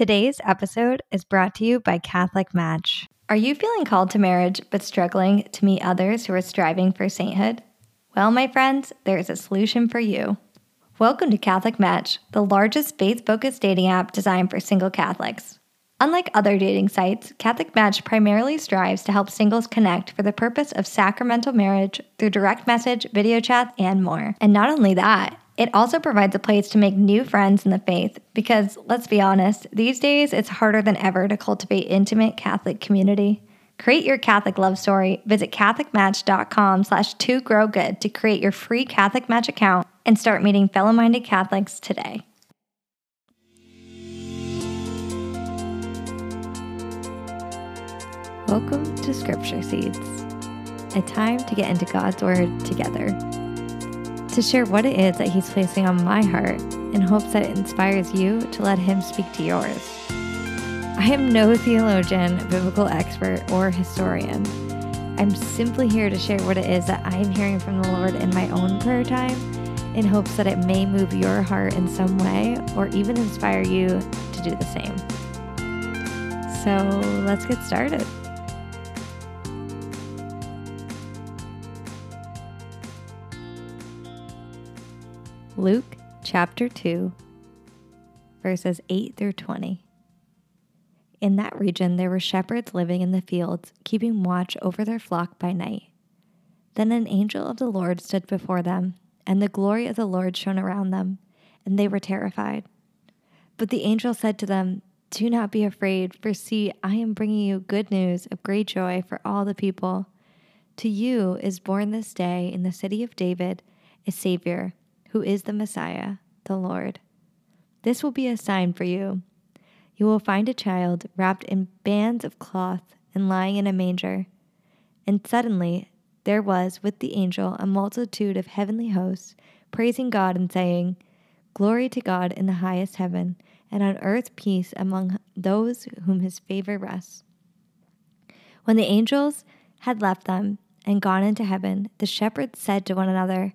Today's episode is brought to you by Catholic Match. Are you feeling called to marriage but struggling to meet others who are striving for sainthood? Well, my friends, there is a solution for you. Welcome to Catholic Match, the largest faith focused dating app designed for single Catholics. Unlike other dating sites, Catholic Match primarily strives to help singles connect for the purpose of sacramental marriage through direct message, video chat, and more. And not only that, it also provides a place to make new friends in the faith because, let's be honest, these days it's harder than ever to cultivate intimate Catholic community. Create your Catholic love story. Visit catholicmatch.com slash to grow good to create your free Catholic Match account and start meeting fellow-minded Catholics today. Welcome to Scripture Seeds, a time to get into God's Word together to share what it is that He's placing on my heart in hopes that it inspires you to let Him speak to yours. I am no theologian, biblical expert, or historian. I'm simply here to share what it is that I'm hearing from the Lord in my own prayer time in hopes that it may move your heart in some way or even inspire you to do the same. So let's get started. Luke chapter 2, verses 8 through 20. In that region, there were shepherds living in the fields, keeping watch over their flock by night. Then an angel of the Lord stood before them, and the glory of the Lord shone around them, and they were terrified. But the angel said to them, Do not be afraid, for see, I am bringing you good news of great joy for all the people. To you is born this day in the city of David a Savior who is the Messiah, the Lord. This will be a sign for you. You will find a child wrapped in bands of cloth and lying in a manger. And suddenly there was with the angel a multitude of heavenly hosts, praising God and saying, Glory to God in the highest heaven, and on earth peace among those whom his favor rests. When the angels had left them and gone into heaven, the shepherds said to one another,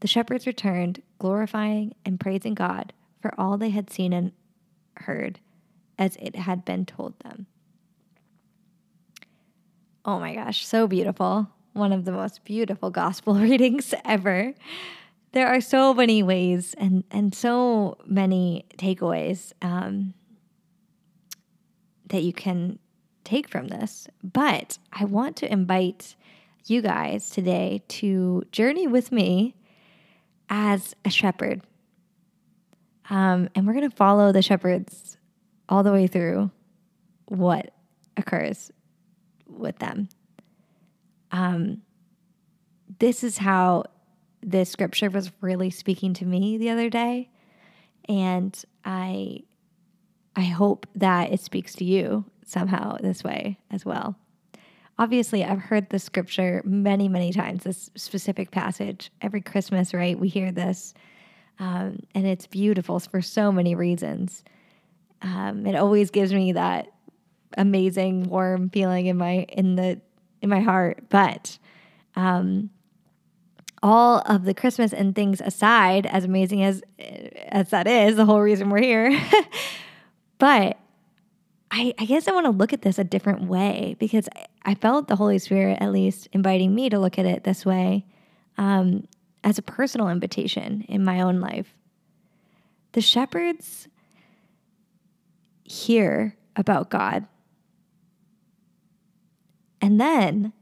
The shepherds returned, glorifying and praising God for all they had seen and heard as it had been told them. Oh my gosh, so beautiful. One of the most beautiful gospel readings ever. There are so many ways and, and so many takeaways um, that you can take from this. But I want to invite you guys today to journey with me as a shepherd. Um, and we're going to follow the shepherds all the way through what occurs with them. Um, this is how this scripture was really speaking to me the other day. And I I hope that it speaks to you somehow this way as well obviously I've heard the scripture many, many times, this specific passage. Every Christmas, right? We hear this. Um, and it's beautiful for so many reasons. Um, it always gives me that amazing warm feeling in my in the in my heart. But um, all of the Christmas and things aside, as amazing as as that is, the whole reason we're here. but I, I guess I want to look at this a different way because I, felt the Holy Spirit at least inviting me to look at it this way um, as a personal invitation in my own life. The shepherds hear about God. And then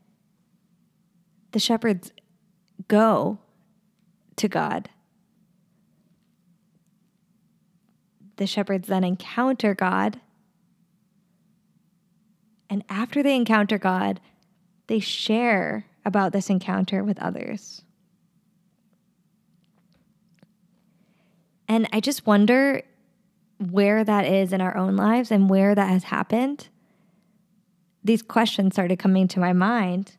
the shepherds go to God. The shepherds then encounter God and after they encounter God, they share about this encounter with others. And I just wonder where that is in our own lives and where that has happened, these questions started coming to my mind.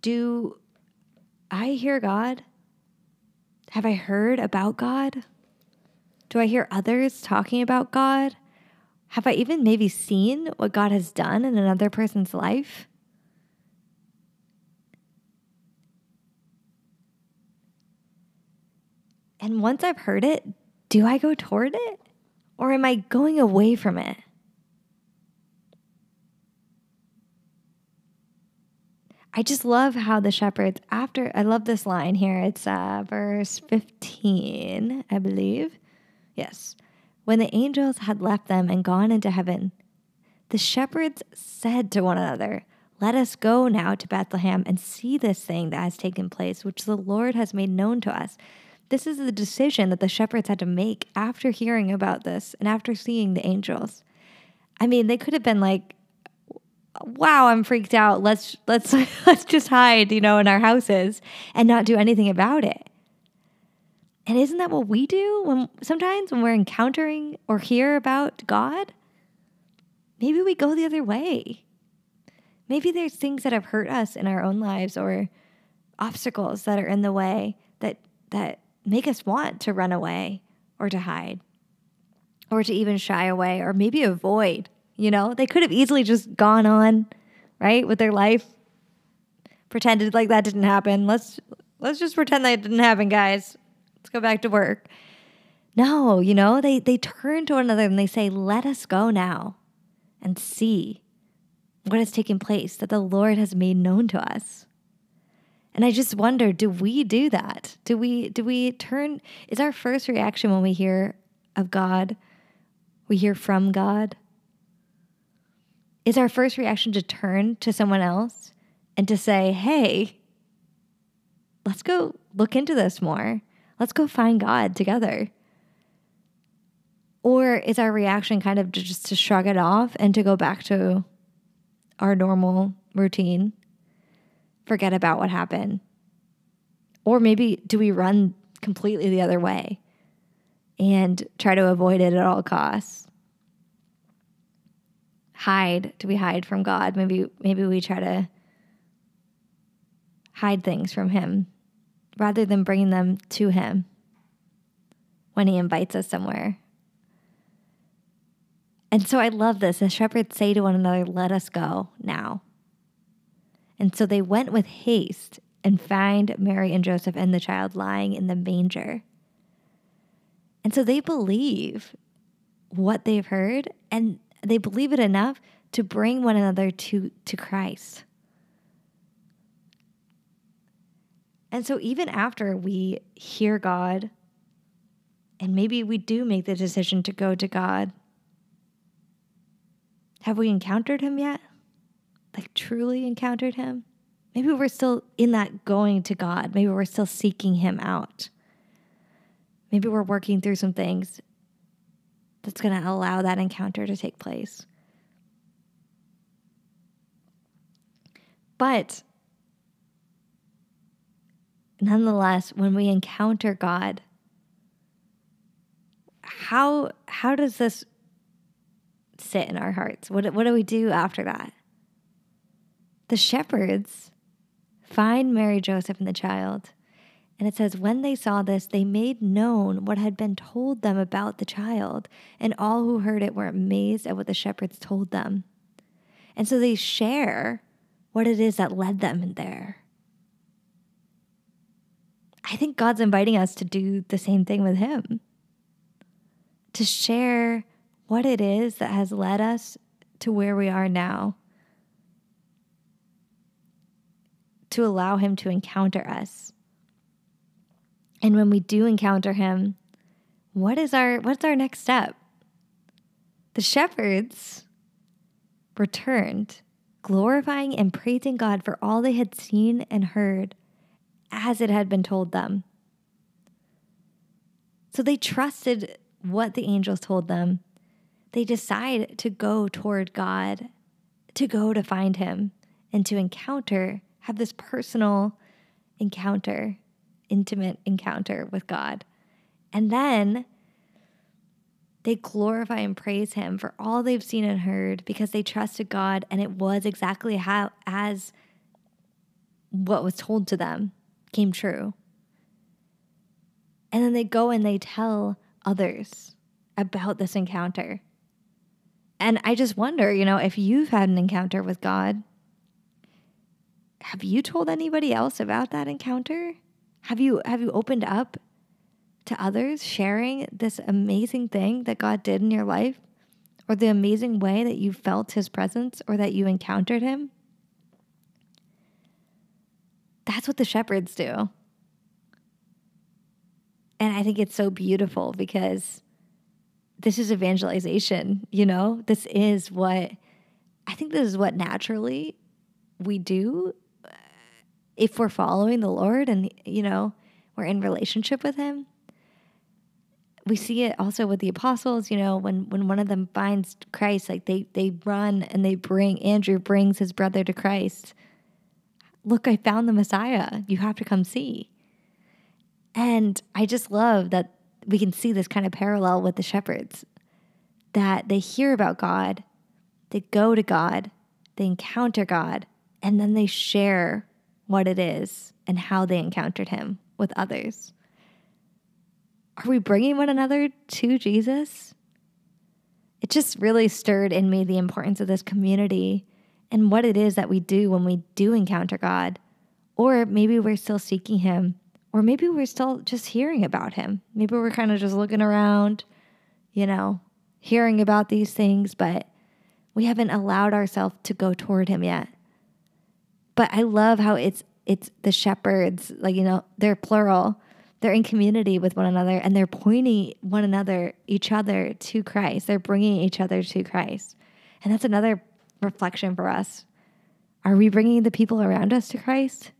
Do I hear God? Have I heard about God? Do I hear others talking about God? Have I even maybe seen what God has done in another person's life? And once I've heard it, do I go toward it or am I going away from it? I just love how the shepherds, after, I love this line here. It's uh, verse 15, I believe. Yes. When the angels had left them and gone into heaven, the shepherds said to one another, Let us go now to Bethlehem and see this thing that has taken place, which the Lord has made known to us. This is the decision that the shepherds had to make after hearing about this and after seeing the angels. I mean, they could have been like, "Wow, I'm freaked out. Let's let's let's just hide, you know, in our houses and not do anything about it." And isn't that what we do when sometimes when we're encountering or hear about God? Maybe we go the other way. Maybe there's things that have hurt us in our own lives or obstacles that are in the way that that make us want to run away or to hide or to even shy away or maybe avoid. You know, they could have easily just gone on, right, with their life, pretended like that didn't happen. Let's let's just pretend that didn't happen, guys. Let's go back to work. No, you know, they they turn to one another and they say, "Let us go now and see what is taking place that the Lord has made known to us." And I just wonder, do we do that? Do we do we turn is our first reaction when we hear of God, we hear from God? Is our first reaction to turn to someone else and to say, "Hey, let's go look into this more. Let's go find God together." Or is our reaction kind of just to shrug it off and to go back to our normal routine? forget about what happened? Or maybe do we run completely the other way and try to avoid it at all costs? Hide. Do we hide from God? Maybe maybe we try to hide things from him rather than bringing them to him when he invites us somewhere. And so I love this. The shepherds say to one another, Let us go now. And so they went with haste and find Mary and Joseph and the child lying in the manger. And so they believe what they've heard and they believe it enough to bring one another to, to Christ. And so even after we hear God, and maybe we do make the decision to go to God, have we encountered him yet? like truly encountered him. Maybe we're still in that going to God. Maybe we're still seeking him out. Maybe we're working through some things that's going to allow that encounter to take place. But nonetheless, when we encounter God, how how does this sit in our hearts? What what do we do after that? the shepherds find Mary, Joseph, and the child. And it says, when they saw this, they made known what had been told them about the child, and all who heard it were amazed at what the shepherds told them. And so they share what it is that led them there. I think God's inviting us to do the same thing with Him, to share what it is that has led us to where we are now to allow Him to encounter us. And when we do encounter Him, what is our what's our next step? The shepherds returned, glorifying and praising God for all they had seen and heard as it had been told them. So they trusted what the angels told them. They decide to go toward God, to go to find Him, and to encounter have this personal encounter, intimate encounter with God. And then They glorify and praise him for all they've seen and heard because they trusted God and it was exactly how as what was told to them came true. And then they go and they tell others about this encounter. And I just wonder, you know, if you've had an encounter with God, have you told anybody else about that encounter? Have you have you opened up to others, sharing this amazing thing that God did in your life, or the amazing way that you felt His presence or that you encountered Him. That's what the shepherds do. And I think it's so beautiful because this is evangelization, you know? This is what I think this is what naturally we do uh, if we're following the Lord and, you know, we're in relationship with Him we see it also with the apostles you know when when one of them finds christ like they they run and they bring andrew brings his brother to christ look i found the messiah. You have to come see. And i just love that we can see this kind of parallel with the shepherds that they hear about god they go to god they encounter god and then they share what it is and how they encountered him with others. Are we bringing one another to Jesus? It just really stirred in me the importance of this community and what it is that we do when we do encounter God. Or maybe we're still seeking Him, or maybe we're still just hearing about Him. Maybe we're kind of just looking around, you know, hearing about these things, but we haven't allowed ourselves to go toward Him yet. But I love how it's it's the shepherds, like you know, they're plural they're in community with one another and they're pointing one another, each other to Christ. They're bringing each other to Christ. And that's another reflection for us. Are we bringing the people around us to Christ?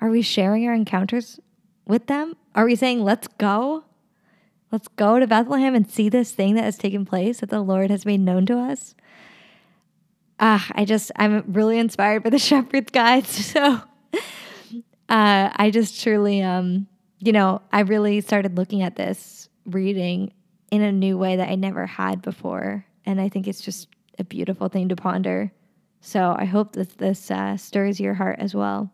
Are we sharing our encounters with them? Are we saying, let's go? Let's go to Bethlehem and see this thing that has taken place that the Lord has made known to us? Ah, I just, I'm really inspired by the Shepherd's Guides. So uh, I just truly, um, you know, I really started looking at this reading in a new way that I never had before. And I think it's just a beautiful thing to ponder. So I hope that this uh, stirs your heart as well.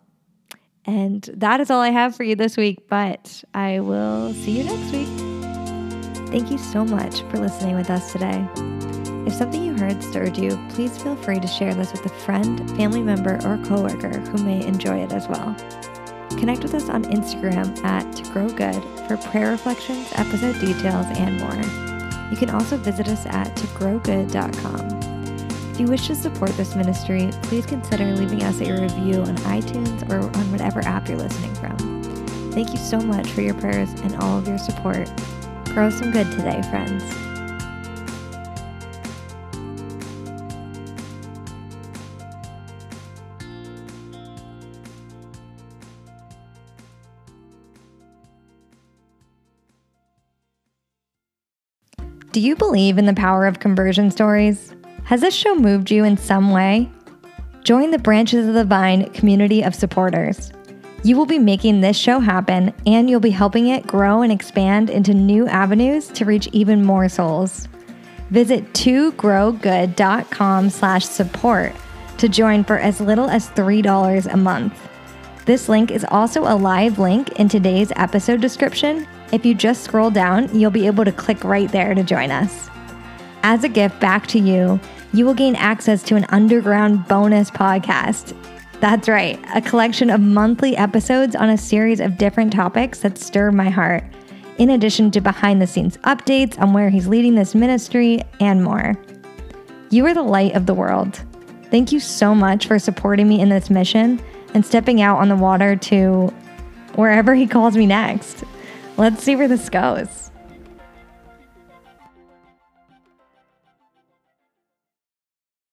And that is all I have for you this week, but I will see you next week. Thank you so much for listening with us today. If something you heard stirred you, please feel free to share this with a friend, family member, or coworker who may enjoy it as well. Connect with us on Instagram at To Grow Good for prayer reflections, episode details, and more. You can also visit us at togrowgood.com. If you wish to support this ministry, please consider leaving us a review on iTunes or on whatever app you're listening from. Thank you so much for your prayers and all of your support. Grow some good today, friends. Do you believe in the power of conversion stories? Has this show moved you in some way? Join the Branches of the Vine community of supporters. You will be making this show happen and you'll be helping it grow and expand into new avenues to reach even more souls. Visit togrowgood.com slash support to join for as little as $3 a month. This link is also a live link in today's episode description if you just scroll down, you'll be able to click right there to join us. As a gift back to you, you will gain access to an underground bonus podcast. That's right, a collection of monthly episodes on a series of different topics that stir my heart, in addition to behind the scenes updates on where he's leading this ministry and more. You are the light of the world. Thank you so much for supporting me in this mission and stepping out on the water to wherever he calls me next. Let's see where this goes.